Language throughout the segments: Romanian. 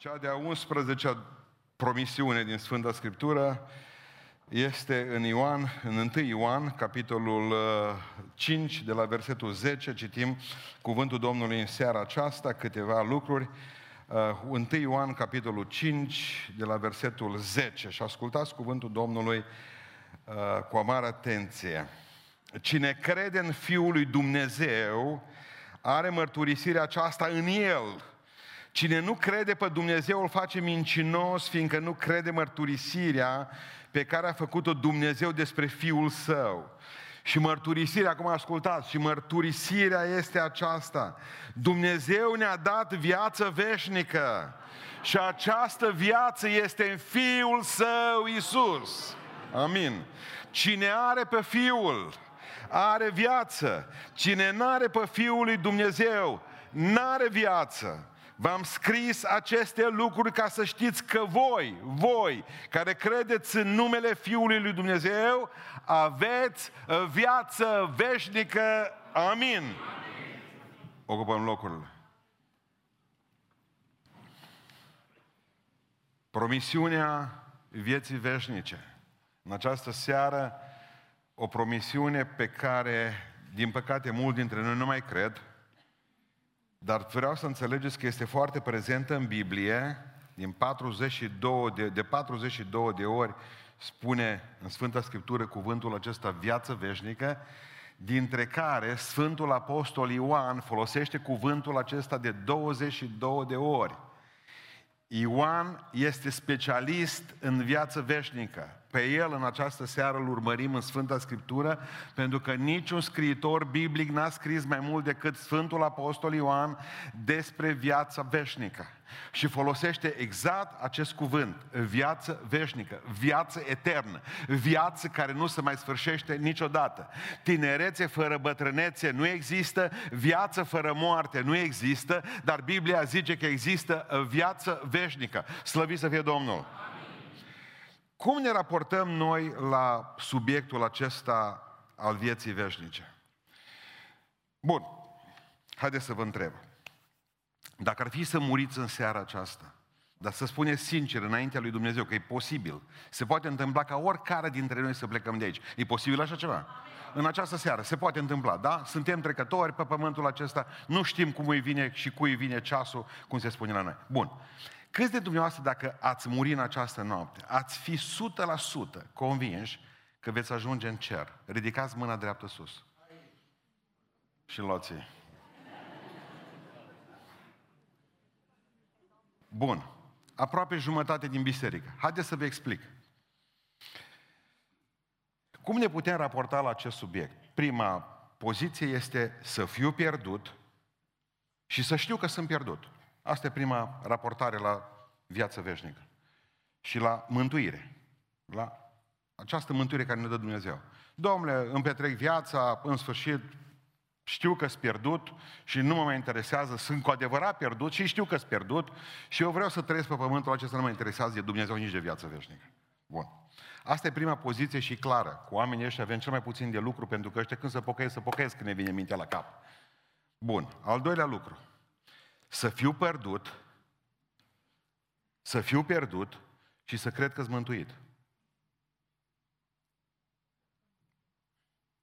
Cea de-a 11-a promisiune din Sfânta Scriptură este în Ioan, în 1 Ioan, capitolul 5, uh, de la versetul 10, citim cuvântul Domnului în seara aceasta, câteva lucruri. 1 uh, Ioan, capitolul 5, de la versetul 10 și ascultați cuvântul Domnului uh, cu o mare atenție. Cine crede în Fiul lui Dumnezeu are mărturisirea aceasta în El. Cine nu crede pe Dumnezeu îl face mincinos, fiindcă nu crede mărturisirea pe care a făcut-o Dumnezeu despre Fiul Său. Și mărturisirea, acum ascultați, și mărturisirea este aceasta. Dumnezeu ne-a dat viață veșnică și această viață este în Fiul Său, Isus. Amin. Cine are pe Fiul, are viață. Cine n-are pe Fiul lui Dumnezeu, n-are viață. V-am scris aceste lucruri ca să știți că voi, voi, care credeți în numele Fiului lui Dumnezeu, aveți viață veșnică. Amin. Amin. Ocupăm locurile. Promisiunea vieții veșnice. În această seară, o promisiune pe care, din păcate, mulți dintre noi nu mai cred, dar vreau să înțelegeți că este foarte prezentă în Biblie, din 42 de, de 42 de ori spune în Sfânta Scriptură cuvântul acesta viață veșnică, dintre care Sfântul Apostol Ioan folosește cuvântul acesta de 22 de ori. Ioan este specialist în viață veșnică. Pe el în această seară îl urmărim în Sfânta Scriptură, pentru că niciun scriitor biblic n-a scris mai mult decât Sfântul Apostol Ioan despre viața veșnică. Și folosește exact acest cuvânt, viață veșnică, viață eternă, viață care nu se mai sfârșește niciodată. Tinerețe fără bătrânețe nu există, viață fără moarte nu există, dar Biblia zice că există viață veșnică. Slăvit să fie Domnul! Cum ne raportăm noi la subiectul acesta al vieții veșnice? Bun, haideți să vă întreb. Dacă ar fi să muriți în seara aceasta, dar să spuneți sincer înaintea lui Dumnezeu că e posibil, se poate întâmpla ca oricare dintre noi să plecăm de aici. E posibil așa ceva? În această seară se poate întâmpla, da? Suntem trecători pe pământul acesta, nu știm cum îi vine și cui îi vine ceasul, cum se spune la noi. Bun. Câți de dumneavoastră, dacă ați muri în această noapte, ați fi 100% convinși că veți ajunge în cer? Ridicați mâna dreaptă sus. Și luați Bun. Aproape jumătate din biserică. Haideți să vă explic. Cum ne putem raporta la acest subiect? Prima poziție este să fiu pierdut și să știu că sunt pierdut. Asta e prima raportare la viață veșnică. Și la mântuire. La această mântuire care ne dă Dumnezeu. Domnule, îmi petrec viața, în sfârșit, știu că sunt pierdut și nu mă mai interesează, sunt cu adevărat pierdut și știu că sunt pierdut și eu vreau să trăiesc pe pământul acesta, nu mă interesează de Dumnezeu nici de viață veșnică. Bun. Asta e prima poziție și clară. Cu oamenii ăștia avem cel mai puțin de lucru, pentru că ăștia când să pocăiesc, să pocăiesc când ne vine mintea la cap. Bun. Al doilea lucru să fiu pierdut, să fiu pierdut și să cred că-s mântuit.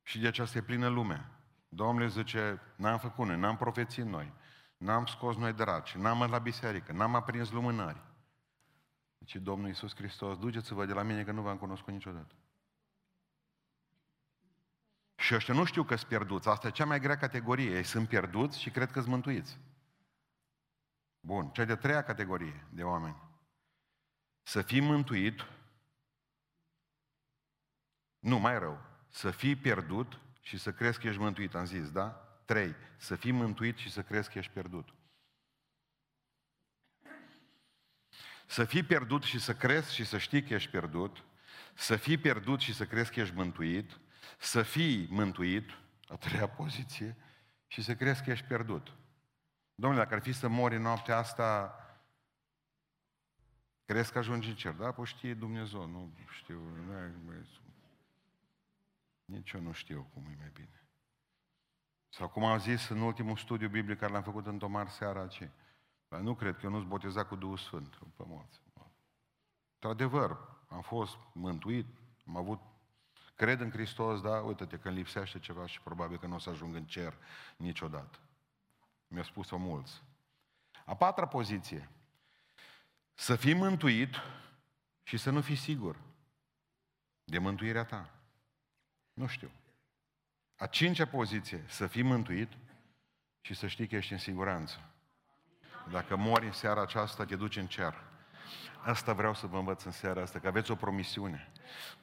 Și de aceasta e plină lumea. Domnule zice, n-am făcut noi, n-am profețit noi, n-am scos noi draci, n-am mers la biserică, n-am aprins lumânări. Deci Domnul Iisus Hristos, duceți-vă de la mine că nu v-am cunoscut niciodată. Și ăștia nu știu că sunt pierduți. Asta e cea mai grea categorie. Ei sunt pierduți și cred că sunt mântuiți. Bun. Cea de treia categorie de oameni. Să fii mântuit, nu, mai rău, să fii pierdut și să crezi că ești mântuit, am zis, da? Trei, să fii mântuit și să crezi că ești pierdut. Să fii pierdut și să crezi și să știi că ești pierdut, să fii pierdut și să crezi că ești mântuit, să fii mântuit, a treia poziție, și să crezi că ești pierdut. Domnule, dacă ar fi să mori în noaptea asta, crezi că ajungi în cer? Da, păi știe Dumnezeu, nu știu. Nici eu nu știu cum e mai bine. Sau cum am zis în ultimul studiu biblic care l-am făcut în Tomar seara aceea. Dar nu cred că eu nu-s botezat cu Duhul Sfânt pe morți. Într-adevăr, am fost mântuit, am avut Cred în Hristos, da, uite-te, când lipsește ceva și probabil că nu o să ajung în cer niciodată. Mi-a spus-o mulți. A patra poziție. Să fii mântuit și să nu fii sigur de mântuirea ta. Nu știu. A cincea poziție, să fii mântuit și să știi că ești în siguranță. Dacă mori în seara aceasta, te duci în cer. Asta vreau să vă învăț în seara asta, că aveți o promisiune.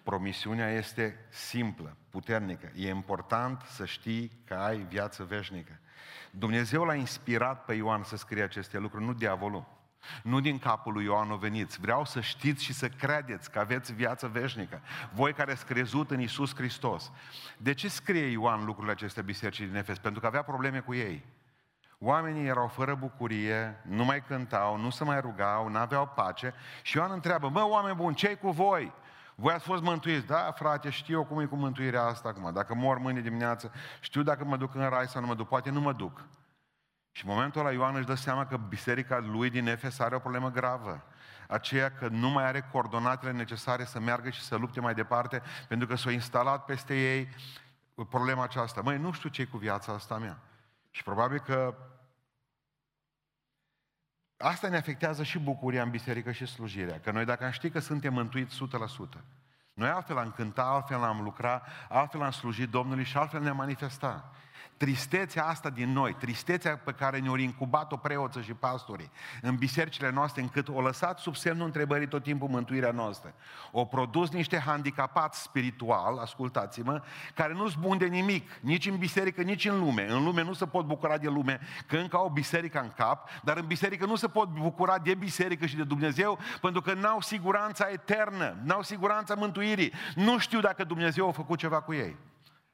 Promisiunea este simplă, puternică. E important să știi că ai viață veșnică. Dumnezeu l-a inspirat pe Ioan să scrie aceste lucruri, nu diavolul. Nu din capul lui Ioan o veniți. Vreau să știți și să credeți că aveți viață veșnică. Voi care ați crezut în Isus Hristos. De ce scrie Ioan lucrurile acestea bisericii din Efes? Pentru că avea probleme cu ei. Oamenii erau fără bucurie, nu mai cântau, nu se mai rugau, nu aveau pace. Și Ioan întreabă, mă, oameni buni, ce cu voi? Voi ați fost mântuiți? Da, frate, știu eu cum e cu mântuirea asta acum. Dacă mor mâine dimineață, știu dacă mă duc în rai sau nu mă duc. Poate nu mă duc. Și în momentul ăla Ioan își dă seama că biserica lui din Efes are o problemă gravă. Aceea că nu mai are coordonatele necesare să meargă și să lupte mai departe, pentru că s-a instalat peste ei problema aceasta. Măi, nu știu ce cu viața asta mea. Și probabil că asta ne afectează și bucuria în biserică și slujirea. Că noi dacă am ști că suntem mântuiți 100%, noi altfel am cântat, altfel am lucrat, altfel am slujit Domnului și altfel ne-am manifestat tristețea asta din noi, tristețea pe care ne-au incubat-o preoță și pastorii în bisericile noastre, încât o lăsat sub semnul întrebării tot timpul mântuirea noastră. O produs niște handicapați spiritual, ascultați-mă, care nu-s buni de nimic, nici în biserică, nici în lume. În lume nu se pot bucura de lume, că încă au biserica în cap, dar în biserică nu se pot bucura de biserică și de Dumnezeu, pentru că n-au siguranța eternă, n-au siguranța mântuirii. Nu știu dacă Dumnezeu a făcut ceva cu ei.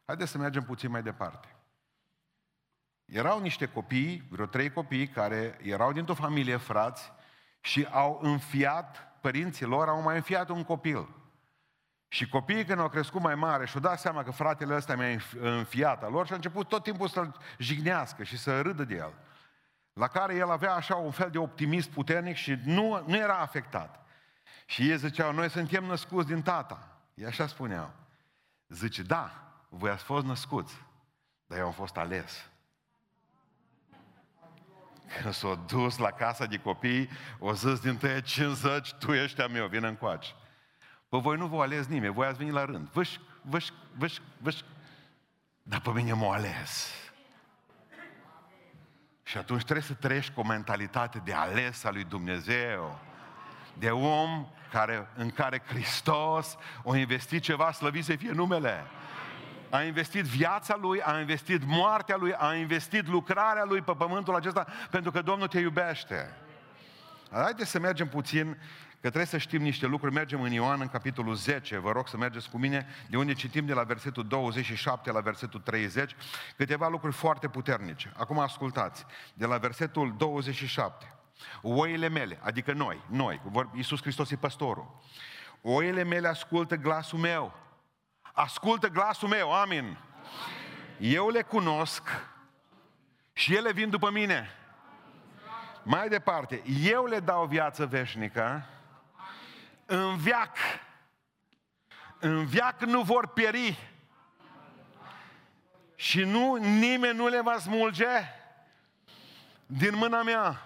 Haideți să mergem puțin mai departe. Erau niște copii, vreo trei copii, care erau dintr-o familie frați și au înfiat, părinții lor au mai înfiat un copil. Și copiii când au crescut mai mare și-au dat seama că fratele ăsta mi-a înfiat al lor și a început tot timpul să-l jignească și să râdă de el. La care el avea așa un fel de optimism puternic și nu, nu era afectat. Și ei ziceau, noi suntem născuți din tata. Ei așa spuneau. Zice, da, voi ați fost născuți, dar eu am fost ales. Când s-a dus la casa de copii, o zis din tăie 50, tu ești a meu, vină încoace. Pe voi nu vă ales nimeni, voi ați venit la rând. Vâș, vâș, vâș, vâș. Dar pe mine m-a ales. Și atunci trebuie să trăiești cu o mentalitate de ales a lui Dumnezeu. De om care, în care Hristos a investit ceva, slăvit să fie numele a investit viața lui, a investit moartea lui, a investit lucrarea lui pe pământul acesta, pentru că Domnul te iubește. Haideți să mergem puțin, că trebuie să știm niște lucruri. Mergem în Ioan, în capitolul 10, vă rog să mergeți cu mine, de unde citim de la versetul 27 la versetul 30, câteva lucruri foarte puternice. Acum ascultați, de la versetul 27. Oile mele, adică noi, noi, Iisus Hristos e păstorul. Oile mele ascultă glasul meu ascultă glasul meu, amin. Eu le cunosc și ele vin după mine. Mai departe, eu le dau viață veșnică, în viac, în viac nu vor pieri și nu, nimeni nu le va smulge din mâna mea.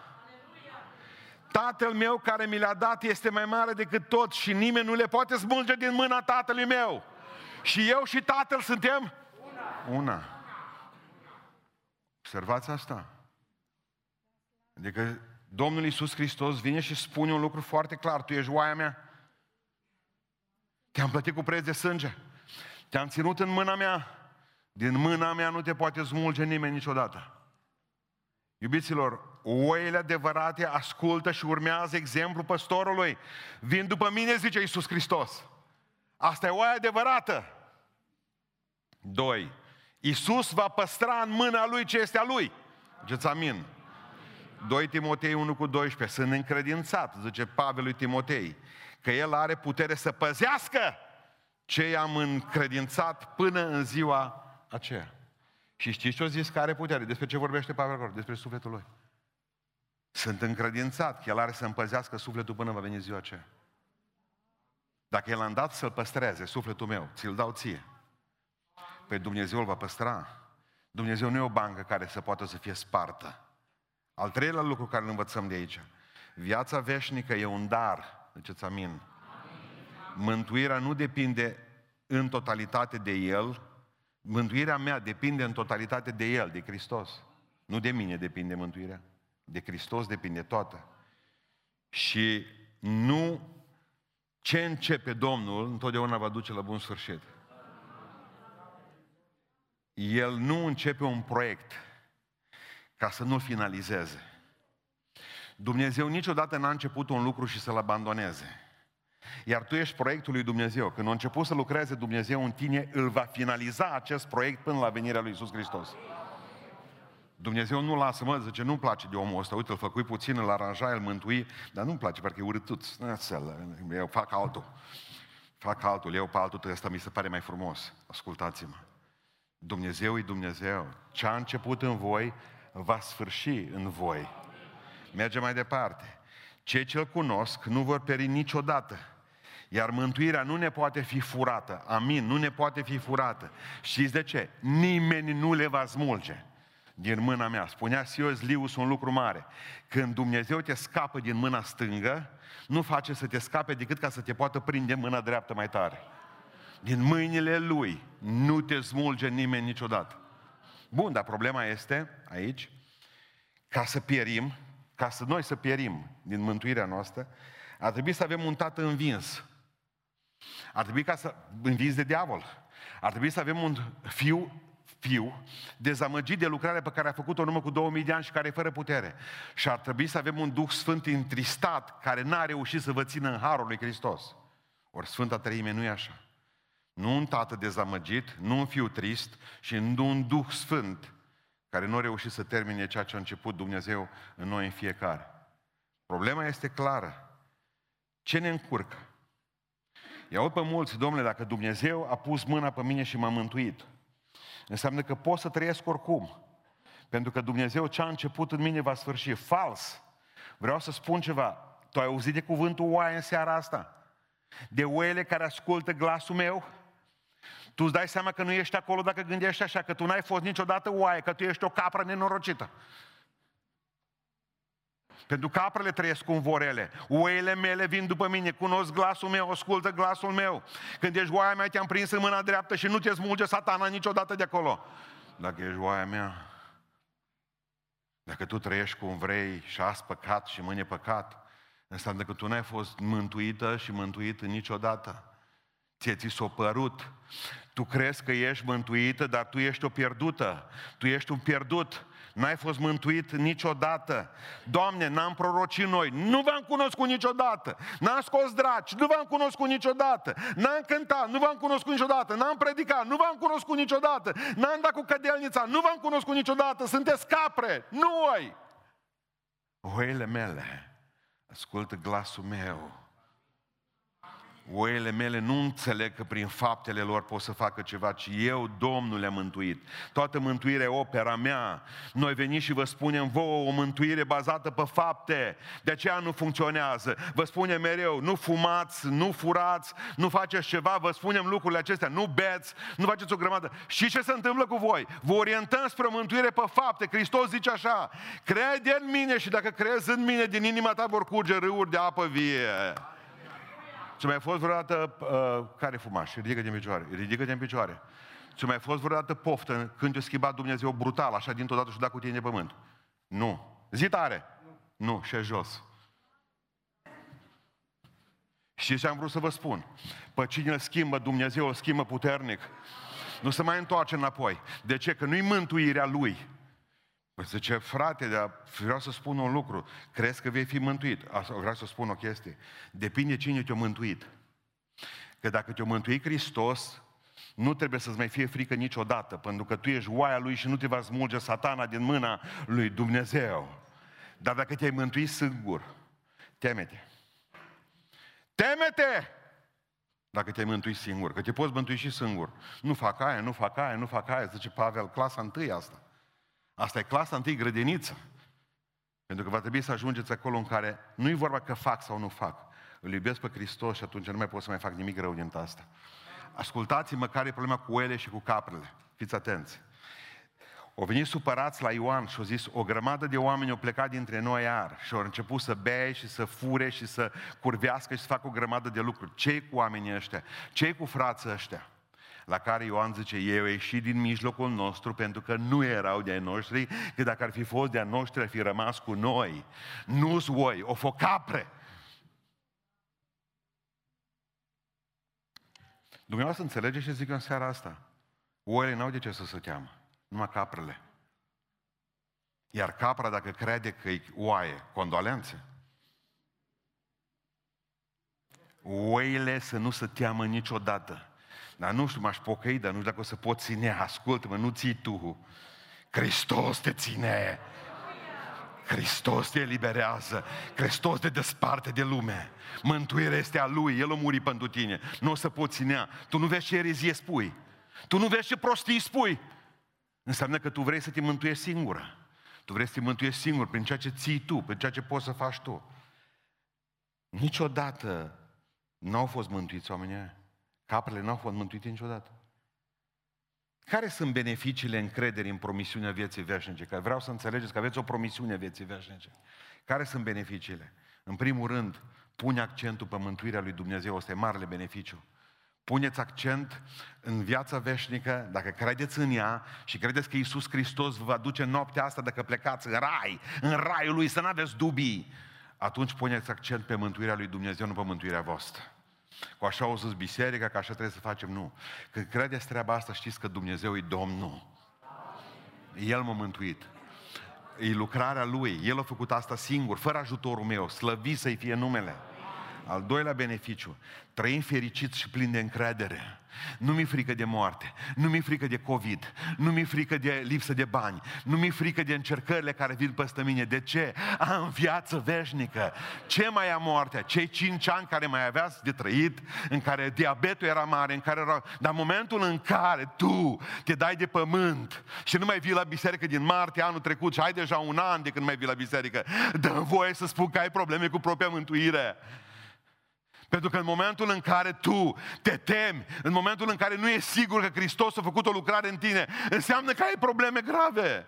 Tatăl meu care mi le-a dat este mai mare decât tot și nimeni nu le poate smulge din mâna tatălui meu. Și eu și Tatăl suntem una. una. Observați asta. Adică Domnul Iisus Hristos vine și spune un lucru foarte clar. Tu ești oaia mea. Te-am plătit cu preț de sânge. Te-am ținut în mâna mea. Din mâna mea nu te poate smulge nimeni niciodată. Iubiților, oile adevărate ascultă și urmează exemplul păstorului. Vin după mine, zice Iisus Hristos. Asta e oaia adevărată. Doi. Iisus va păstra în mâna lui ce este a lui. Ziceți amin. 2 Timotei 1 cu 12. Sunt încredințat, zice Pavel lui Timotei, că el are putere să păzească ce i-am încredințat până în ziua aceea. Și știți ce o zis că are putere? Despre ce vorbește Pavel acolo? Despre sufletul lui. Sunt încredințat că El are să împăzească sufletul până va veni ziua aceea. Dacă El a dat să-l păstreze, sufletul meu, ți-l dau ție. Păi Dumnezeu îl va păstra. Dumnezeu nu e o bancă care să poată să fie spartă. Al treilea lucru care îl învățăm de aici. Viața veșnică e un dar. Ziceți amin. amin. Mântuirea nu depinde în totalitate de El. Mântuirea mea depinde în totalitate de El, de Hristos. Nu de mine depinde mântuirea. De Hristos depinde toată. Și nu ce începe Domnul, întotdeauna va duce la bun sfârșit. El nu începe un proiect ca să nu-l finalizeze. Dumnezeu niciodată n-a început un lucru și să-l abandoneze. Iar tu ești proiectul lui Dumnezeu. Când a început să lucreze Dumnezeu în tine, îl va finaliza acest proiect până la venirea lui Isus Hristos. Dumnezeu nu lasă, mă, zice, nu-mi place de omul ăsta, uite, îl făcui puțin, îl aranja, îl mântui, dar nu-mi place, pentru că e urâtut. Eu fac altul. Fac altul, eu pe altul, ăsta mi se pare mai frumos. Ascultați-mă. Dumnezeu e Dumnezeu. Ce a început în voi, va sfârși în voi. Merge mai departe. Cei ce-L cunosc nu vor peri niciodată. Iar mântuirea nu ne poate fi furată. Amin, nu ne poate fi furată. Știți de ce? Nimeni nu le va smulge din mâna mea. Spunea Sios Lius un lucru mare. Când Dumnezeu te scapă din mâna stângă, nu face să te scape decât ca să te poată prinde mâna dreaptă mai tare. Din mâinile Lui nu te smulge nimeni niciodată. Bun, dar problema este aici, ca să pierim, ca să noi să pierim din mântuirea noastră, ar trebui să avem un tată învins. Ar trebui ca să învins de diavol. Ar trebui să avem un fiu fiu, dezamăgit de lucrarea pe care a făcut-o în urmă cu 2000 de ani și care e fără putere. Și ar trebui să avem un Duh Sfânt întristat, care n-a reușit să vă țină în Harul lui Hristos. Ori Sfânta Treime nu e așa. Nu un tată dezamăgit, nu un fiu trist și nu un Duh Sfânt care nu a reușit să termine ceea ce a început Dumnezeu în noi în fiecare. Problema este clară. Ce ne încurcă? Iau pe mulți, domnule, dacă Dumnezeu a pus mâna pe mine și m-a mântuit, Înseamnă că pot să trăiesc oricum. Pentru că Dumnezeu ce a început în mine va sfârși. Fals. Vreau să spun ceva. Tu ai auzit de cuvântul oaie în seara asta? De oile care ascultă glasul meu? Tu îți dai seama că nu ești acolo dacă gândești așa, că tu n-ai fost niciodată oaie, că tu ești o capră nenorocită. Pentru caprele trăiesc cum vor ele. Oile mele vin după mine, cunosc glasul meu, ascultă glasul meu. Când ești oaia mea, te-am prins în mâna dreaptă și nu te smulge satana niciodată de acolo. Dacă ești oaia mea, dacă tu trăiești cum vrei și azi păcat și mâine păcat, înseamnă că tu n-ai fost mântuită și mântuit niciodată. Ție ți s-a părut. Tu crezi că ești mântuită, dar tu ești o pierdută. Tu ești un pierdut. N-ai fost mântuit niciodată. Doamne, n-am prorocit noi. Nu v-am cunoscut niciodată. N-am scos draci. Nu v-am cunoscut niciodată. N-am cântat. Nu v-am cunoscut niciodată. N-am predicat. Nu v-am cunoscut niciodată. N-am dat cu cădelnița. Nu v-am cunoscut niciodată. Sunteți capre. Nu voi. Oile mele. Ascultă glasul meu oile mele nu înțeleg că prin faptele lor pot să facă ceva, ci eu, Domnul, le-am mântuit. Toată mântuirea e opera mea. Noi venim și vă spunem vouă o mântuire bazată pe fapte. De aceea nu funcționează. Vă spunem mereu, nu fumați, nu furați, nu faceți ceva, vă spunem lucrurile acestea, nu beți, nu faceți o grămadă. Și ce se întâmplă cu voi? Vă orientăm spre mântuire pe fapte. Hristos zice așa, crede în mine și dacă crezi în mine, din inima ta vor curge râuri de apă vie. Ți-a mai fost vreodată, uh, care fumaș? Ridică-te în picioare. Ridică-te în picioare. Ți-a mai fost vreodată poftă când te-a schimbat Dumnezeu brutal, așa dintr-o dată și dat cu tine de pământ? Nu. Zi tare. Nu. nu. Și jos. Și ce am vrut să vă spun? Pe cine îl schimbă Dumnezeu, îl schimbă puternic. Nu se mai întoarce înapoi. De ce? Că nu-i mântuirea Lui. Păi zice, frate, dar vreau să spun un lucru. Crezi că vei fi mântuit? Asta, vreau să spun o chestie. Depinde cine te-a mântuit. Că dacă te-a mântuit Hristos, nu trebuie să-ți mai fie frică niciodată, pentru că tu ești oaia Lui și nu te va smulge satana din mâna Lui Dumnezeu. Dar dacă te-ai mântuit singur, teme-te. Teme-te! Dacă te-ai mântuit singur, că te poți mântui și singur. Nu fac aia, nu fac aia, nu fac aia, zice Pavel, clasa întâi asta. Asta e clasa întâi grădiniță. Pentru că va trebui să ajungeți acolo în care nu e vorba că fac sau nu fac. Îl iubesc pe Hristos și atunci nu mai pot să mai fac nimic rău din asta. Ascultați-mă care e problema cu ele și cu caprele. Fiți atenți. Au venit supărați la Ioan și au zis, o grămadă de oameni au plecat dintre noi iar și au început să bea și să fure și să curvească și să facă o grămadă de lucruri. ce cu oamenii ăștia? ce cu frații ăștia? La care Ioan zice, eu ieși din mijlocul nostru pentru că nu erau de-ai noștri, că dacă ar fi fost de-ai noștri, ar fi rămas cu noi. Nu-s voi, o focapre. Dumneavoastră înțelegeți ce zic în seara asta? Oile n-au de ce să se teamă, numai caprele. Iar capra, dacă crede că e oaie, condolențe. Oile să nu se teamă niciodată. Dar nu știu, m-aș pocăi, dar nu știu dacă o să pot ține. Ascultă-mă, nu ții tu. Hristos te ține. Hristos te eliberează. Hristos te desparte de lume. Mântuirea este a Lui. El a murit pentru tine. Nu o să poți ținea. Tu nu vezi ce erezie spui. Tu nu vezi ce prostii spui. Înseamnă că tu vrei să te mântuiești singură. Tu vrei să te mântuiești singur prin ceea ce ții tu, prin ceea ce poți să faci tu. Niciodată n-au fost mântuiți oamenii Caprele n-au fost mântuite niciodată. Care sunt beneficiile încrederii în promisiunea vieții veșnice? Că vreau să înțelegeți că aveți o promisiune vieții veșnice. Care sunt beneficiile? În primul rând, pune accentul pe mântuirea lui Dumnezeu, ăsta e marele beneficiu. Puneți accent în viața veșnică, dacă credeți în ea și credeți că Iisus Hristos vă va duce noaptea asta dacă plecați în rai, în raiul lui, să nu aveți dubii, atunci puneți accent pe mântuirea lui Dumnezeu, nu pe mântuirea voastră. Cu așa au zis biserica, că așa trebuie să facem. Nu. Când credeți treaba asta, știți că Dumnezeu e Domnul. El m-a mântuit. E lucrarea Lui. El a făcut asta singur, fără ajutorul meu. Slăvit să-i fie numele. Al doilea beneficiu, trăim fericiți și plin de încredere. Nu mi-e frică de moarte, nu mi-e frică de COVID, nu mi-e frică de lipsă de bani, nu mi-e frică de încercările care vin peste mine. De ce? Am viață veșnică. Ce mai am moartea? Cei cinci ani care mai aveați de trăit, în care diabetul era mare, în care era... Dar în momentul în care tu te dai de pământ și nu mai vii la biserică din martie anul trecut și ai deja un an de când mai vii la biserică, dă voie să spun că ai probleme cu propria mântuire. Pentru că în momentul în care tu te temi, în momentul în care nu e sigur că Hristos a făcut o lucrare în tine, înseamnă că ai probleme grave.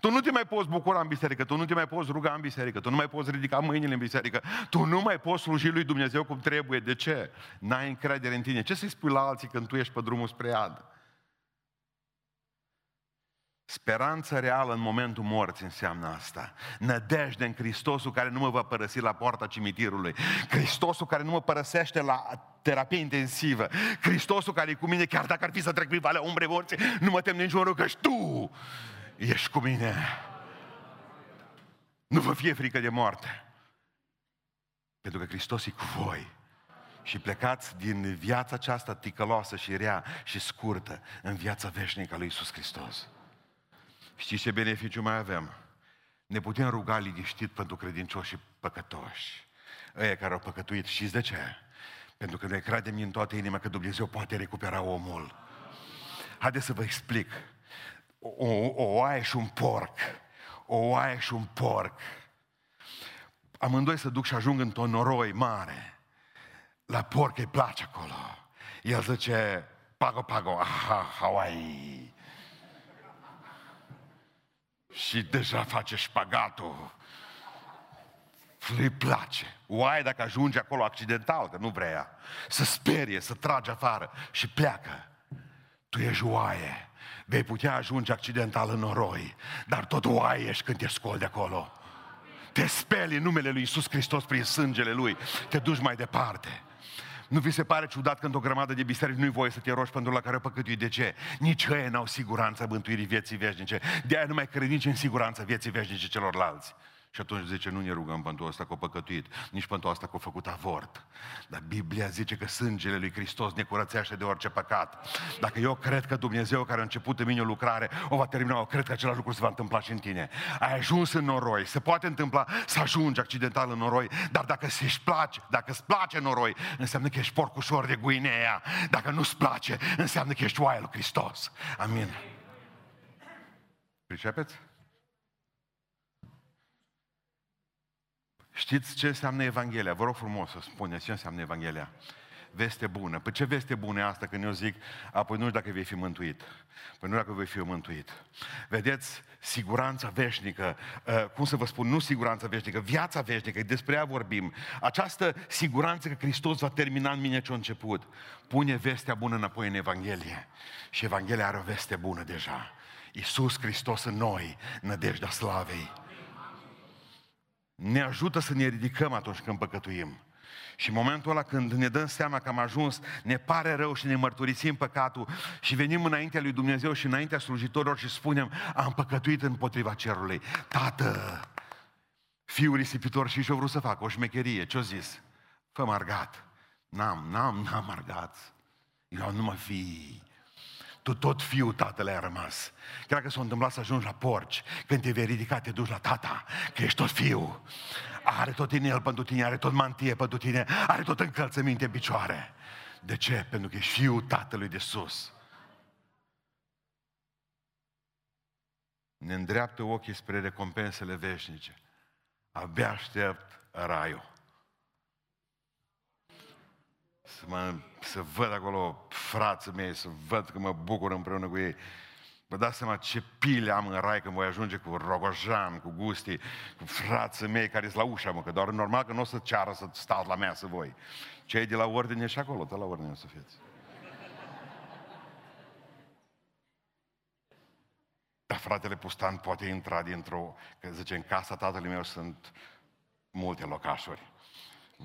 Tu nu te mai poți bucura în biserică, tu nu te mai poți ruga în biserică, tu nu mai poți ridica mâinile în biserică, tu nu mai poți sluji lui Dumnezeu cum trebuie. De ce? N-ai încredere în tine. Ce să-i spui la alții când tu ești pe drumul spre iad? Speranța reală în momentul morții înseamnă asta. Nădejde în Hristosul care nu mă va părăsi la poarta cimitirului. Hristosul care nu mă părăsește la terapie intensivă. Hristosul care e cu mine chiar dacă ar fi să trec prin valea umbrei morții, nu mă tem niciun rău că tu ești cu mine. Nu vă fie frică de moarte. Pentru că Hristos e cu voi. Și plecați din viața aceasta ticăloasă și rea și scurtă în viața veșnică a lui Iisus Hristos. Știți ce beneficiu mai avem? Ne putem ruga liniștit pentru credincioși și păcătoși. Ăia care au păcătuit, știți de ce? Pentru că noi credem în toată inima că Dumnezeu poate recupera omul. Haideți să vă explic. O, o oaie și un porc. O oaie și un porc. Amândoi să duc și ajung într-o noroi mare. La porc îi place acolo. El zice, pago, pago, aha, Hawaii și deja face șpagatul. Îi place. Oaie dacă ajunge acolo accidental, că nu vrea să sperie, să trage afară și pleacă. Tu ești oaie. Vei putea ajunge accidental în noroi, dar tot oaie ești când te scoli de acolo. Te speli în numele Lui Iisus Hristos prin sângele Lui. Te duci mai departe. Nu vi se pare ciudat când o grămadă de biserici nu-i voie să te rogi pentru la care păcătui? De ce? Nici ei n-au siguranța mântuirii vieții veșnice. De aia nu mai cred nici în siguranța vieții veșnice celorlalți. Și atunci zice, nu ne rugăm pentru asta că a păcătuit, nici pentru asta că a făcut avort. Dar Biblia zice că sângele lui Hristos ne curățește de orice păcat. Dacă eu cred că Dumnezeu care a început în mine o lucrare, o va termina, eu cred că același lucru se va întâmpla și în tine. Ai ajuns în noroi, se poate întâmpla să ajungi accidental în noroi, dar dacă se-și place, dacă îți place noroi, înseamnă că ești porcușor de Guinea. Dacă nu-ți place, înseamnă că ești oaia lui Hristos. Amin. Pricepeți? Știți ce înseamnă Evanghelia? Vă rog frumos să spuneți ce înseamnă Evanghelia veste bună. Păi ce veste bună e asta când eu zic, apoi nu știu dacă vei fi mântuit. Păi nu dacă vei fi mântuit. Vedeți, siguranța veșnică, uh, cum să vă spun, nu siguranța veșnică, viața veșnică, despre ea vorbim. Această siguranță că Hristos va termina în mine ce a început. Pune vestea bună înapoi în Evanghelie. Și Evanghelia are o veste bună deja. Iisus Hristos în noi, nădejdea slavei. Ne ajută să ne ridicăm atunci când păcătuim. Și în momentul ăla când ne dăm seama că am ajuns, ne pare rău și ne mărturisim păcatul și venim înaintea lui Dumnezeu și înaintea slujitorilor și spunem, am păcătuit împotriva cerului. Tată, fiul risipitor și ce-o vrut să facă? O șmecherie. Ce-o zis? Fă margat. N-am, n-am, n-am margat. Eu nu mă fi. Tu tot fiul tatăl ai rămas. Cred că s-a întâmplat să ajungi la porci. Când te vei ridica, te duci la tata, că ești tot fiu are tot în el pentru tine, are tot mantie pentru tine, are tot încălțăminte în picioare. De ce? Pentru că ești fiul Tatălui de sus. Ne îndreaptă ochii spre recompensele veșnice. Abia aștept raiul. Să, mă, să văd acolo frații mei, să văd că mă bucur împreună cu ei. Vă dați seama ce pile am în rai când voi ajunge cu Rogojan, cu Gusti, cu frații mei care sunt la ușa, mă, că doar normal că nu o să ceară să stați la mea să voi. Cei de la ordine și acolo, tot la ordine o să fiți. Dar fratele Pustan poate intra dintr-o, că zice, în casa tatălui meu sunt multe locașuri.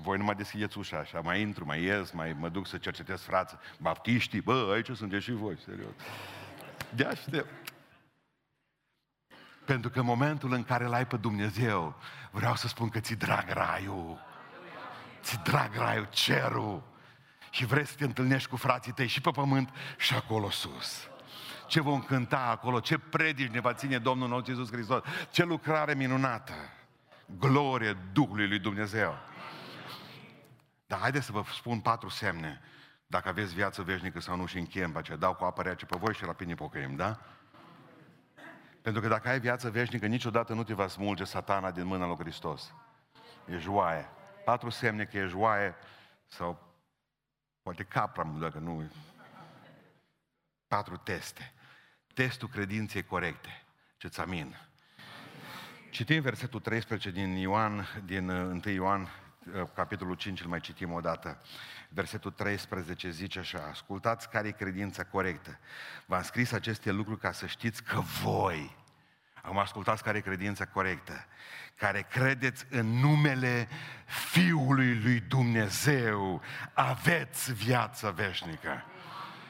Voi nu mai deschideți ușa așa, mai intru, mai ies, mai mă duc să cercetez frații, baptiștii, bă, aici sunteți și voi, serios. De aștept. Pentru că în momentul în care l-ai pe Dumnezeu, vreau să spun că ți drag raiul. Ți drag raiul, cerul. Și vrei să te întâlnești cu frații tăi și pe pământ și acolo sus. Ce vom cânta acolo, ce predici ne va ține Domnul nostru Iisus Hristos, ce lucrare minunată. Glorie Duhului lui Dumnezeu. Dar haideți să vă spun patru semne dacă aveți viață veșnică sau nu și încheiem pe aceea. Dau cu apă rece pe voi și rapid ne pocăim, da? Pentru că dacă ai viață veșnică, niciodată nu te va smulge satana din mâna lui Hristos. E joaie. Patru semne că e joaie sau poate capra, dacă nu... Patru teste. Testul credinței corecte. Ce-ți amin. Citim versetul 13 din Ioan, din 1 uh, Ioan, uh, capitolul 5, îl mai citim o dată. Versetul 13 zice așa, ascultați care e credința corectă. V-am scris aceste lucruri ca să știți că voi, am ascultat care e credința corectă, care credeți în numele Fiului lui Dumnezeu, aveți viața veșnică.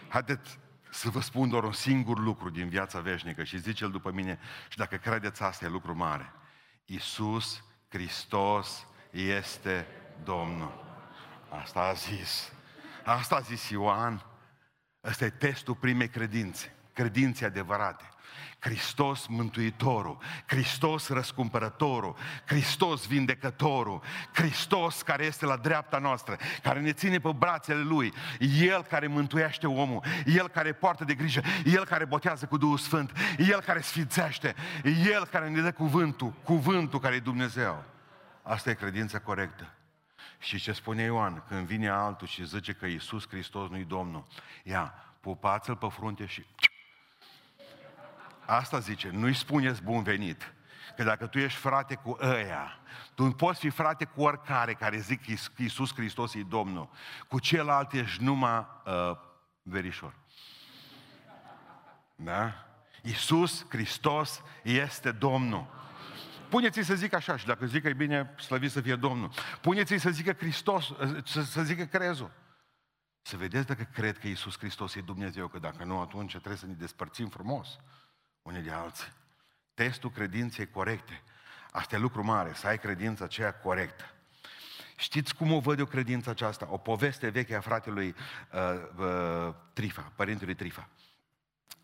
Haideți să vă spun doar un singur lucru din viața veșnică și zice-l după mine și dacă credeți asta e lucru mare. Iisus Hristos este Domnul. Asta a zis. Asta a zis Ioan. Ăsta e testul primei credințe, credințe adevărate. Hristos Mântuitorul, Hristos Răscumpărătorul, Hristos Vindecătorul, Hristos care este la dreapta noastră, care ne ține pe brațele Lui, El care mântuiește omul, El care poartă de grijă, El care botează cu Duhul Sfânt, El care sfințește, El care ne dă cuvântul, cuvântul care e Dumnezeu. Asta e credința corectă. Și ce spune Ioan, când vine altul și zice că Iisus Hristos nu-i Domnul, ia, pupați-l pe frunte și... Asta zice, nu-i spuneți bun venit. Că dacă tu ești frate cu ăia, tu nu poți fi frate cu oricare care zic că Iisus Hristos e Domnul. Cu celălalt ești numai uh, verișor. Da? Iisus Hristos este Domnul. Puneți-i să zic așa și dacă zic că e bine, slăvit să fie Domnul. Puneți-i să zică Hristos, să, să zică crezul. Să vedeți dacă cred că Iisus Hristos e Dumnezeu, că dacă nu, atunci trebuie să ne despărțim frumos unii de alții. Testul credinței corecte. Asta e lucru mare, să ai credința aceea corectă. Știți cum o văd eu credința aceasta? O poveste veche a fratelui uh, uh, Trifa, părintelui Trifa.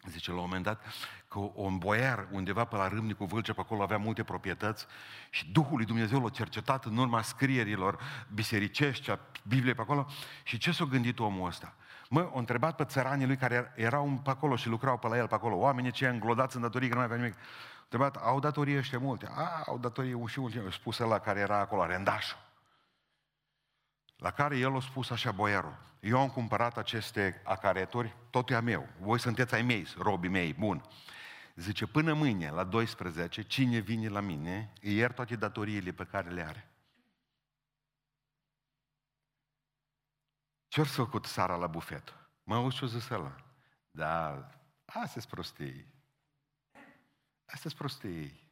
Zice, la un moment dat, că un boiar undeva pe la Râmnicu Vâlcea, pe acolo avea multe proprietăți și Duhul lui Dumnezeu l-a cercetat în urma scrierilor bisericești, a Bibliei pe acolo și ce s-a gândit omul ăsta? Mă, a întrebat pe țăranii lui care erau pe acolo și lucrau pe la el pe acolo, oamenii cei înglodați în datorii, că nu mai avea nimic. Întrebat, au datorie ăștia multe? A, au datorie și multe. Spus la care era acolo, rendașul. La care el a spus așa, boierul, eu am cumpărat aceste acareturi, tot e a meu. Voi sunteți ai mei, robii mei, bun. Zice, până mâine, la 12, cine vine la mine, îi iert toate datoriile pe care le are. Ce-or făcut Sara la bufet? Mă auzi ce-o zis ăla? Da, astea sunt prostii. Astea sunt prostii.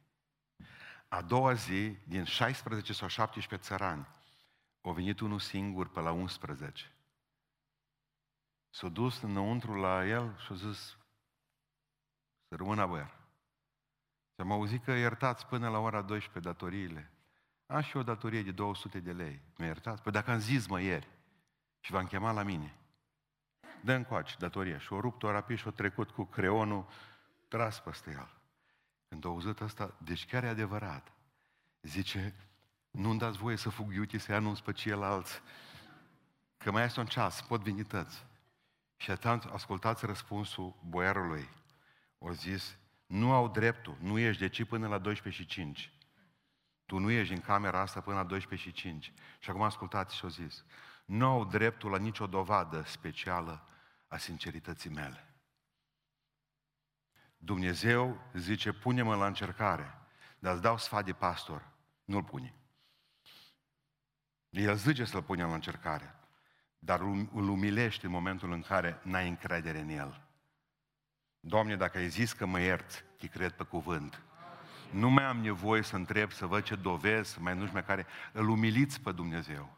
A doua zi, din 16 sau 17 țărani, a venit unul singur pe la 11. S-a dus înăuntru la el și a zis, să rămână băiar. Și am auzit că iertați până la ora 12 datoriile. Am și o datorie de 200 de lei. Mi-a iertat? Păi dacă am zis mă ieri și v-am chemat la mine, dă încoace datoria. Și o rupt-o rapid și o trecut cu creonul tras peste el. Când a auzit asta, deci chiar e adevărat. Zice, nu-mi dați voie să fug iute să-i anunț pe ceilalți că mai este un ceas, pot veni tăți. Și atunci ascultați răspunsul boiarului. O zis, nu au dreptul, nu ești de ce până la 12 și 5. Tu nu ești în camera asta până la 12 și 5. Și acum ascultați și o zis, nu au dreptul la nicio dovadă specială a sincerității mele. Dumnezeu zice, pune-mă la încercare, dar îți dau sfat de pastor, nu-l pune. El zice să-l punem la încercare, dar îl umilește în momentul în care n-ai încredere în el. Doamne, dacă ai zis că mă ierți, te cred pe cuvânt. Nu mai am nevoie să întreb, să văd ce dovezi, mai nu știu mai care. Îl umiliți pe Dumnezeu.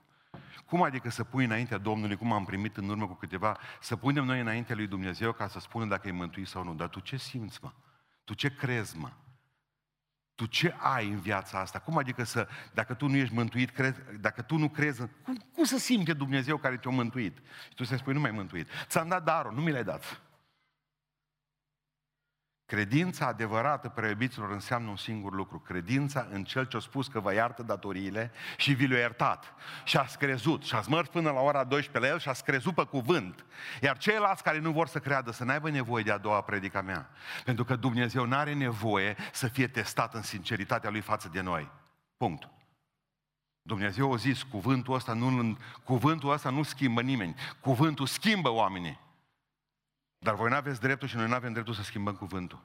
Cum adică să pui înaintea Domnului, cum am primit în urmă cu câteva, să punem noi înaintea lui Dumnezeu ca să spunem dacă e mântuit sau nu. Dar tu ce simți, mă? Tu ce crezi, mă? Tu ce ai în viața asta? Cum adică să, dacă tu nu ești mântuit, crezi, dacă tu nu crezi, cum, cum să simte Dumnezeu care te-a mântuit? Și tu să spui, nu mai mântuit. Ți-am dat darul, nu mi l-ai dat. Credința adevărată, preiubiților, înseamnă un singur lucru. Credința în Cel ce a spus că vă iartă datoriile și vi le-a iertat. Și ați crezut. Și ați mers până la ora 12 la El și ați crezut pe cuvânt. Iar ceilalți care nu vor să creadă, să n-aibă nevoie de a doua predica mea. Pentru că Dumnezeu nu are nevoie să fie testat în sinceritatea Lui față de noi. Punct. Dumnezeu a zis, cuvântul ăsta nu, cuvântul ăsta nu schimbă nimeni. Cuvântul schimbă oamenii. Dar voi nu aveți dreptul și noi nu avem dreptul să schimbăm cuvântul.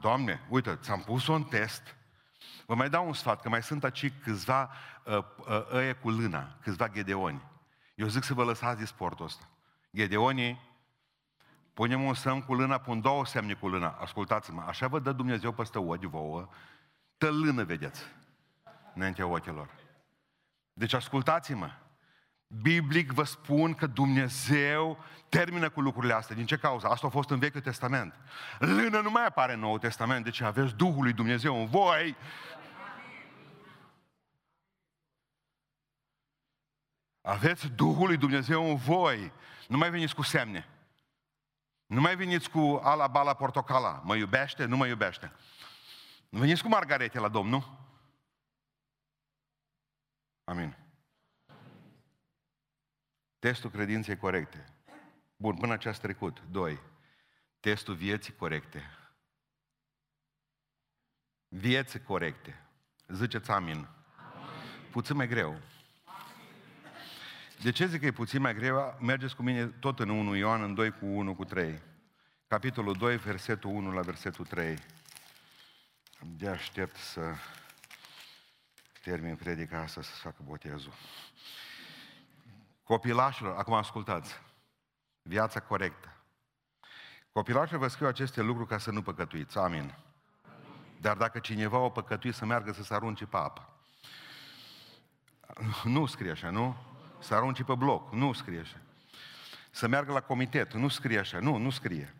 Doamne, uite, ți-am pus un test. Vă mai dau un sfat, că mai sunt aici câțiva uh, uh, ăie cu lâna, câțiva ghedeoni. Eu zic să vă lăsați de sportul ăsta. Ghedeonii, punem un semn cu lâna, pun două semne cu lâna. Ascultați-mă, așa vă dă Dumnezeu peste ochi vouă, tă lână vedeți, înaintea ochilor. Deci ascultați-mă, biblic vă spun că Dumnezeu termină cu lucrurile astea. Din ce cauză? Asta a fost în Vechiul Testament. Lână nu mai apare în Noul Testament, deci aveți Duhul lui Dumnezeu în voi. Aveți Duhul lui Dumnezeu în voi. Nu mai veniți cu semne. Nu mai veniți cu ala, bala, portocala. Mă iubește, nu mă iubește. Nu veniți cu margarete la Domnul. Amin. Testul credinței corecte. Bun, până ce ați trecut. Doi. Testul vieții corecte. Vieți corecte. Ziceți amin. amin. Puțin mai greu. De ce zic că e puțin mai greu? Mergeți cu mine tot în 1 Ioan, în 2 cu 1 cu 3. Capitolul 2, versetul 1 la versetul 3. De aștept să termin predica asta să facă botezul. Copilașilor, acum ascultați, viața corectă. Copilașilor vă scriu aceste lucruri ca să nu păcătuiți. Amin. Dar dacă cineva o păcătuit să meargă să se arunce pe apă. Nu scrie așa, nu? Să arunce pe bloc. Nu scrie așa. Să meargă la comitet. Nu scrie așa. Nu, nu scrie.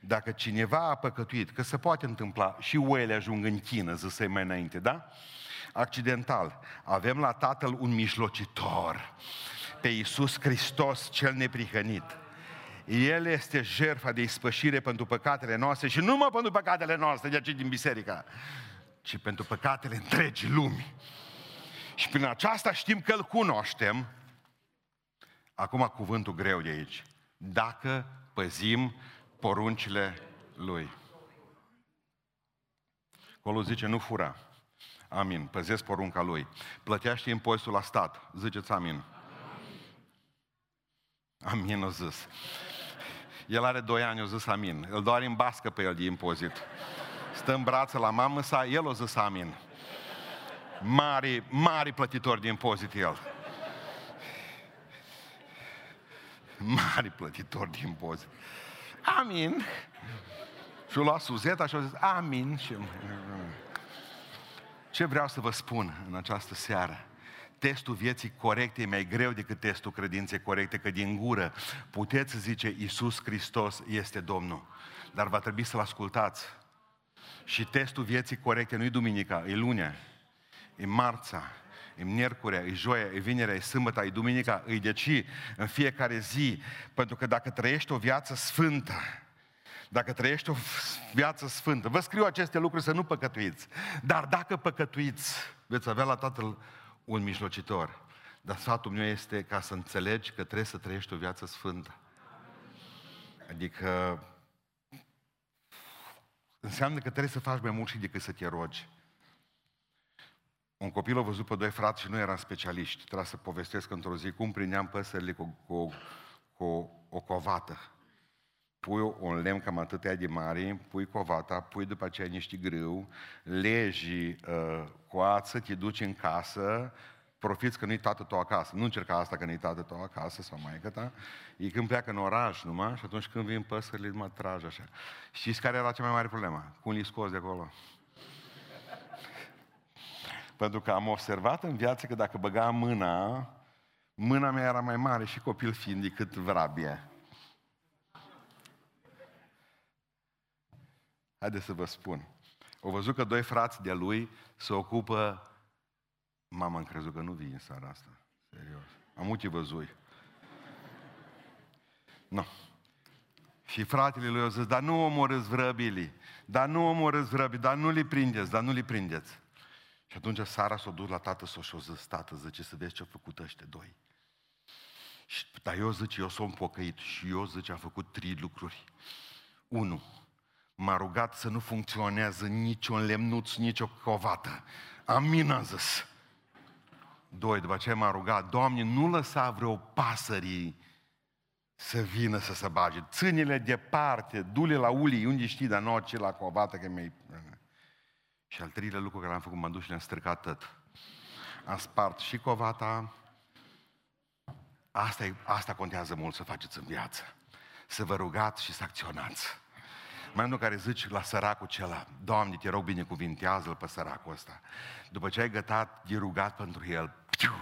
Dacă cineva a păcătuit, că se poate întâmpla, și oile ajung în chină, zisei mai înainte, da? Accidental. Avem la Tatăl un mijlocitor pe Iisus Hristos cel neprihănit. El este jertfa de ispășire pentru păcatele noastre și nu numai pentru păcatele noastre de aici din biserică, ci pentru păcatele întregii lumi. Și prin aceasta știm că îl cunoaștem. Acum cuvântul greu de aici. Dacă păzim poruncile lui. Acolo zice, nu fura. Amin. Păzesc porunca lui. Plătește impozitul la stat. Ziceți amin. Amin, o zis. El are doi ani, o zis amin. El doar în bască pe el de impozit. Stă în brață la mamă sa, el o zis amin. Mari, mari plătitori de impozit el. Mari plătitori de impozit. Amin. Și-o luat Suzeta și a zis, amin. Și... Ce vreau să vă spun în această seară? Testul vieții corecte e mai greu decât testul credinței corecte, că din gură puteți zice Iisus Hristos este Domnul. Dar va trebui să-L ascultați. Și testul vieții corecte nu e duminica, e lunea, e marța, e miercurea, e joia, e vinerea, e sâmbătă, e duminica, e deci în fiecare zi. Pentru că dacă trăiești o viață sfântă, dacă trăiești o viață sfântă, vă scriu aceste lucruri să nu păcătuiți. Dar dacă păcătuiți, veți avea la Tatăl un mijlocitor. Dar sfatul meu este ca să înțelegi că trebuie să trăiești o viață sfântă. Adică înseamnă că trebuie să faci mai mult și decât să te rogi. Un copil a văzut pe doi frați și nu eram specialiști. Trebuie să povestesc într-o zi cum prindeam păsările cu, cu, cu o covată pui un lemn cam atâtea de mare, pui covata, pui după aceea niște grâu, legi uh, coață, te duci în casă, profiți că nu-i tată tău acasă. Nu încerca asta că nu-i tată tău acasă sau mai ta. E când pleacă în oraș numai și atunci când vin păsările mă trage așa. Știți care era cea mai mare problemă? Cum li scos de acolo? Pentru că am observat în viață că dacă băgam mâna, mâna mea era mai mare și copil fiind decât vrabie. Haideți să vă spun. Au văzut că doi frați de lui se ocupă... Mama, am crezut că nu vii în seara asta. Serios. Am uite văzui. Nu. No. Și fratele lui au zis, dar nu omorâți vrăbili, dar nu omorâți vrăbii, dar nu li prindeți, dar nu li prindeți. Și atunci Sara s-a dus la tată s-a și zis, tată, zice, să vezi ce au făcut ăștia doi. Și, dar eu zice, eu sunt pocăit și eu zice, am făcut trei lucruri. Unu, m-a rugat să nu funcționează niciun lemnuț, nicio covată. Amin, am zis. Doi, după aceea m-a rugat, Doamne, nu lăsa vreo pasării să vină să se bage. Ține-le departe, du-le la ulii, unde știi, dar nu ce la covată, că mi Și al treilea lucru care l-am făcut, m-am dus și ne-am stricat tot. Am spart și covata. Asta, e, asta contează mult să faceți în viață. Să vă rugați și să acționați. Mai unul care zici la săracul cela, Doamne, te rog binecuvintează-l pe săracul ăsta. După ce ai gătat, e rugat pentru el, piu,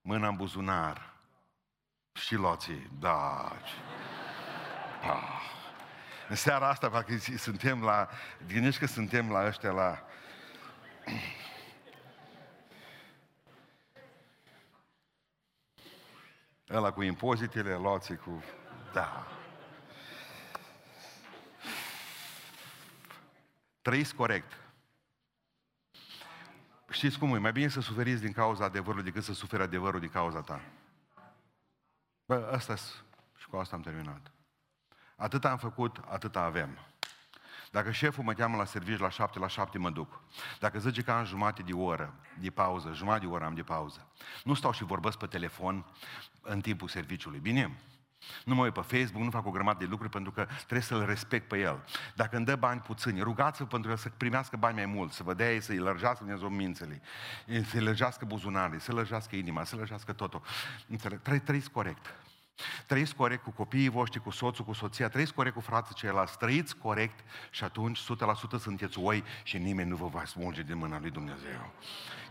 mâna în buzunar. Și loții, da. Ah. În seara asta, parcă suntem la, gândești că suntem la ăștia la... Ăla cu impozitele, loții cu... Da. Trăiți corect. Știți cum e? Mai bine să suferiți din cauza adevărului decât să suferi adevărul din cauza ta. Bă, asta și cu asta am terminat. Atât am făcut, atât avem. Dacă șeful mă cheamă la serviciu la șapte, la șapte mă duc. Dacă zice că am jumate de oră de pauză, jumătate de oră am de pauză. Nu stau și vorbesc pe telefon în timpul serviciului. Bine? Nu mă uit pe Facebook, nu fac o grămadă de lucruri pentru că trebuie să-l respect pe el. Dacă îmi dă bani puțini, rugați-vă pentru el să primească bani mai mult, să vă dea ei să-i lărgească Dumnezeu mințele, să-i lărgească buzunarele, să lărgească inima, să lărgească totul. Înțeleg? Trăiți corect. Trăiți corect cu copiii voștri, cu soțul, cu soția, trăiți corect cu frații ceilalți, trăiți corect și atunci 100% sunteți oi și nimeni nu vă va smulge din mâna lui Dumnezeu.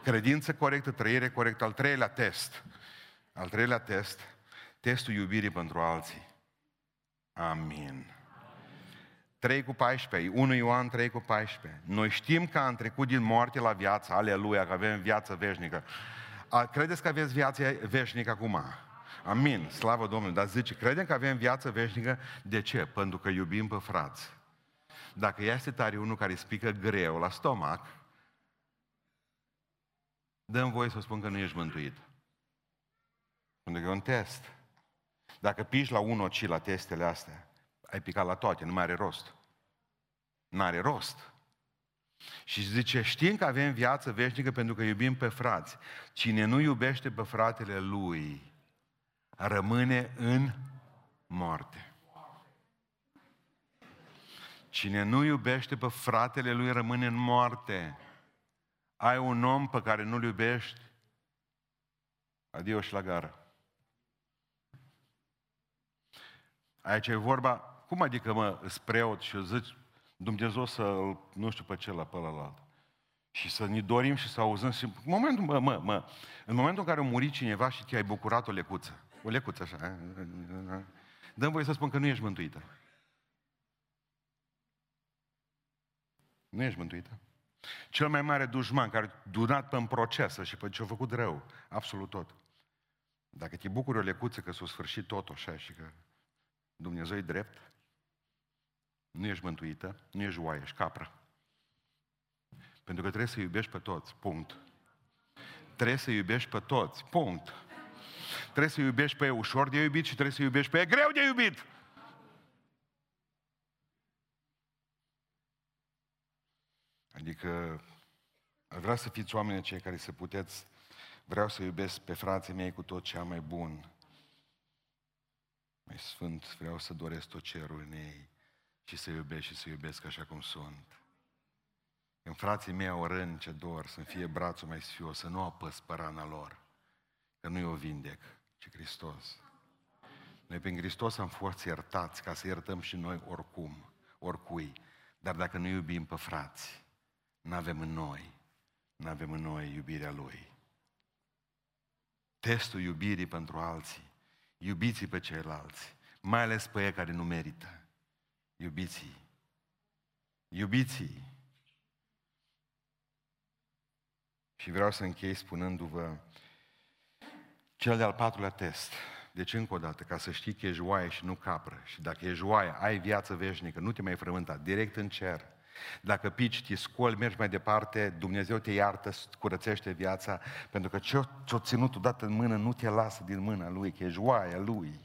Credință corectă, trăire corectă, al treilea test. Al treilea test, testul iubirii pentru alții. Amin. 3 cu 14, 1 Ioan 3 cu 14. Noi știm că am trecut din moarte la viață, aleluia, că avem viață veșnică. Credeți că aveți viață veșnică acum? Amin, slavă Domnului. Dar zice, credem că avem viață veșnică. De ce? Pentru că iubim pe frați. Dacă este tare unul care spică greu la stomac, dăm voie să spun că nu ești mântuit. Pentru că e un test. Dacă piși la unul ci la testele astea, ai picat la toate, nu mai are rost. Nu are rost. Și zice, știm că avem viață veșnică pentru că iubim pe frați. Cine nu iubește pe fratele lui, rămâne în moarte. Cine nu iubește pe fratele lui rămâne în moarte. Ai un om pe care nu-l iubești, adio și la gară. Aici e vorba, cum adică mă, îți preot și zici Dumnezeu să nu știu pe ce la pe ălalt. Și să ne dorim și să auzăm și în momentul, mă, mă, mă, în momentul în care a murit cineva și te-ai bucurat o lecuță, o lecuță așa, dăm voie să spun că nu ești mântuită. Nu ești mântuită. Cel mai mare dușman care a dunat pe în procesă și pe ce-a făcut rău, absolut tot. Dacă te bucuri o lecuță că s-a sfârșit tot așa și că Dumnezeu e drept, nu ești mântuită, nu ești oaie, ești capră. Pentru că trebuie să iubești pe toți, punct. Trebuie să iubești pe toți, punct. Trebuie să iubești pe ușor de iubit și trebuie să iubești pe greu de iubit. Adică vreau să fiți oameni cei care să puteți, vreau să iubesc pe frații mei cu tot ce am mai bun. Mai sfânt, vreau să doresc tot cerul în ei și să iubesc și să iubesc așa cum sunt. Când frații mei au rând ce dor, să fie brațul mai sfios, să nu apăs pe rana lor, că nu-i o vindec, ci Hristos. Noi prin Hristos am fost iertați ca să iertăm și noi oricum, oricui. Dar dacă nu iubim pe frați, nu avem în noi, nu avem în noi iubirea Lui. Testul iubirii pentru alții. Iubiți pe ceilalți, mai ales pe ei care nu merită. Iubiții. Iubiții. Și vreau să închei spunându-vă cel de-al patrulea test. Deci, încă o dată, ca să știi că ești oaie și nu capră. Și dacă ești oaie, ai viață veșnică, nu te mai frământa, direct în cer. Dacă pici, te scoli, mergi mai departe, Dumnezeu te iartă, curățește viața, pentru că ce-o ținut odată în mână nu te lasă din mâna Lui, că ești oaia Lui.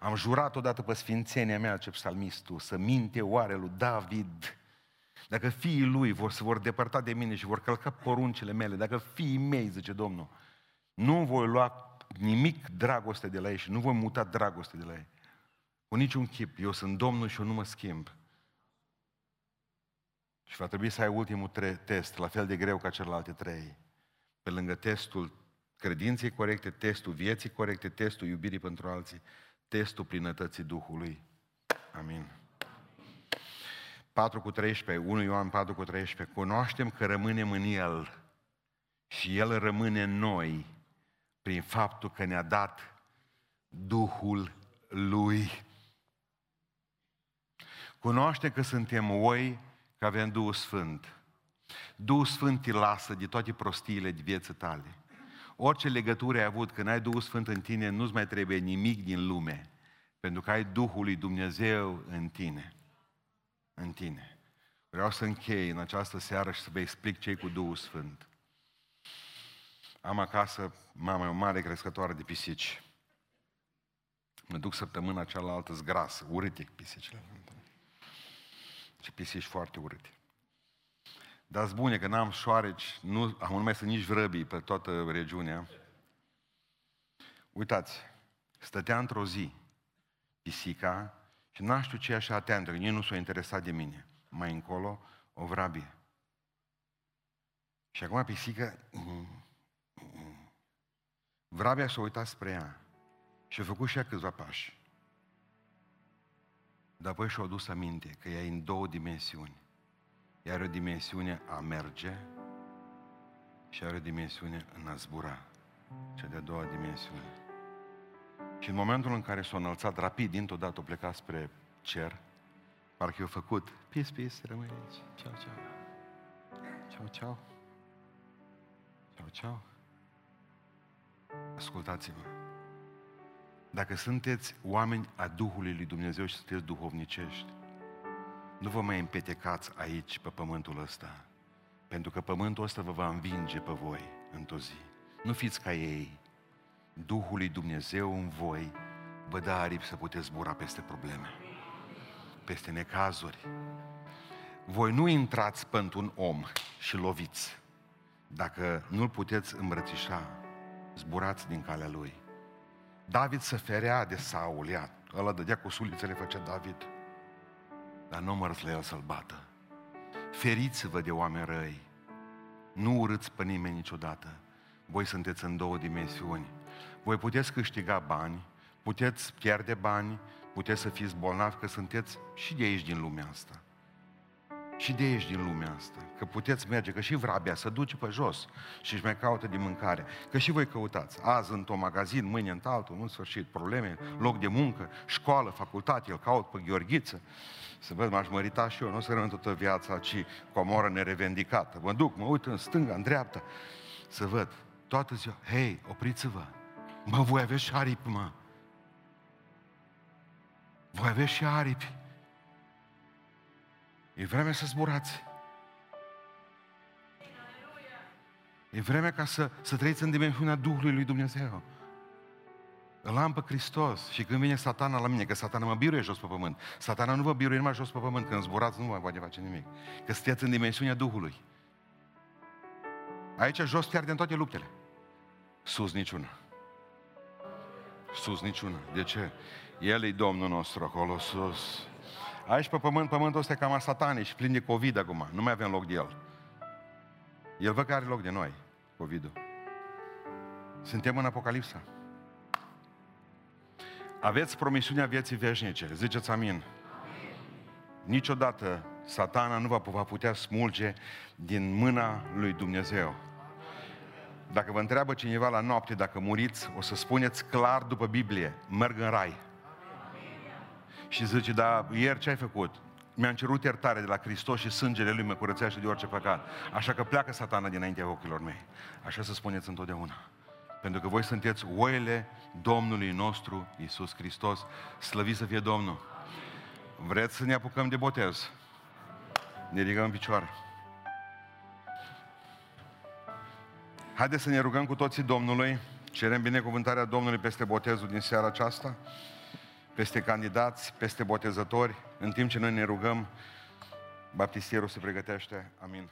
Am jurat odată pe sfințenia mea, ce psalmistul, să minte oare lui David, dacă fiii lui vor, se vor depărta de mine și vor călca poruncile mele, dacă fiii mei, zice Domnul, nu voi lua nimic dragoste de la ei și nu voi muta dragoste de la ei. Cu niciun chip. Eu sunt Domnul și eu nu mă schimb. Și va trebui să ai ultimul tre- test, la fel de greu ca celelalte trei. Pe lângă testul credinței corecte, testul vieții corecte, testul iubirii pentru alții, testul plinătății Duhului. Amin. 4 cu 13, 1 Ioan 4 cu 13. Cunoaștem că rămânem în El și El rămâne în noi prin faptul că ne-a dat Duhul Lui. Cunoaște că suntem oi, că avem Duhul Sfânt. Duhul Sfânt te lasă de toate prostiile de vieță tale. Orice legătură ai avut, când ai Duhul Sfânt în tine, nu-ți mai trebuie nimic din lume. Pentru că ai Duhul lui Dumnezeu în tine. În tine. Vreau să închei în această seară și să vă explic ce cu Duhul Sfânt. Am acasă, mama e o mare crescătoare de pisici. Mă duc săptămâna cealaltă zgrasă, urâte pisicile. Ce pisici foarte urâte. Dar bune că n-am șoareci, nu, am numai să nici vrăbii pe toată regiunea. Uitați, stătea într-o zi pisica și n-am știu ce așa atentă, că nici nu s-a interesat de mine. Mai încolo, o vrabie. Și acum pisica... Vrabia s-a uitat spre ea și a făcut și ea câțiva pași. Dar apoi și-a dus aminte că ea e în două dimensiuni. Ea are o dimensiune a merge și are o dimensiune în a zbura. Cea de-a doua dimensiune. Și în momentul în care s-a înălțat rapid, dintr-o dată, o plecat spre cer, parcă i-a făcut, pis, pis, rămâi aici, ceau, ceau. Ceau, ceau. Ceau, ceau. Ascultați-mă. Dacă sunteți oameni a Duhului lui Dumnezeu și sunteți duhovnicești, nu vă mai împetecați aici, pe pământul ăsta, pentru că pământul ăsta vă va învinge pe voi într-o zi. Nu fiți ca ei. Duhul lui Dumnezeu în voi vă dă aripi să puteți zbura peste probleme, peste necazuri. voi nu intrați pentru un om și loviți. Dacă nu-l puteți îmbrățișa, zburați din calea lui. David se ferea de Saul, ia, ăla dădea cu sulițele, făcea David. Dar nu mărți la el să-l bată. Feriți-vă de oameni răi. Nu urâți pe nimeni niciodată. Voi sunteți în două dimensiuni. Voi puteți câștiga bani, puteți pierde bani, puteți să fiți bolnavi, că sunteți și de aici din lumea asta și de aici din lumea asta. Că puteți merge, că și vrabia să duce pe jos și își mai caută de mâncare. Că și voi căutați. Azi într-un magazin, mâine în altul, în sfârșit, probleme, loc de muncă, școală, facultate, îl caut pe Gheorghiță. Să văd, m-aș mărita și eu, nu o să rămân toată viața, ci comoră nerevendicată. Mă duc, mă uit în stânga, în dreapta, să văd. Toată ziua, hei, opriți-vă, mă, voi aveți și aripi, mă. Voi aveți și aripi. E vremea să zburați. E vremea ca să, să trăiți în dimensiunea Duhului lui Dumnezeu. Îl am pe Hristos și când vine satana la mine, că satana mă biruie jos pe pământ, satana nu vă biruie numai jos pe pământ, când zburați nu mai poate face nimic. Că sunteți în dimensiunea Duhului. Aici jos pierdem toate luptele. Sus niciuna. Sus niciuna. De ce? El e Domnul nostru acolo sus. Aici pe pământ, pământul ăsta e cam a satanii și plin de COVID acum. Nu mai avem loc de el. El văd că are loc de noi, COVID-ul. Suntem în Apocalipsa. Aveți promisiunea vieții veșnice. Ziceți amin. amin. Niciodată satana nu va putea smulge din mâna lui Dumnezeu. Dacă vă întreabă cineva la noapte dacă muriți, o să spuneți clar după Biblie, merg în rai. Și zice, da, ieri ce ai făcut? Mi-am cerut iertare de la Hristos și sângele Lui mă curățește de orice păcat. Așa că pleacă satana dinaintea ochilor mei. Așa să spuneți întotdeauna. Pentru că voi sunteți oile Domnului nostru, Iisus Hristos. Slăvit să fie Domnul. Vreți să ne apucăm de botez? Ne ridicăm în picioare. Haideți să ne rugăm cu toții Domnului. Cerem binecuvântarea Domnului peste botezul din seara aceasta peste candidați, peste botezători, în timp ce noi ne rugăm, baptistierul se pregătește. Amin.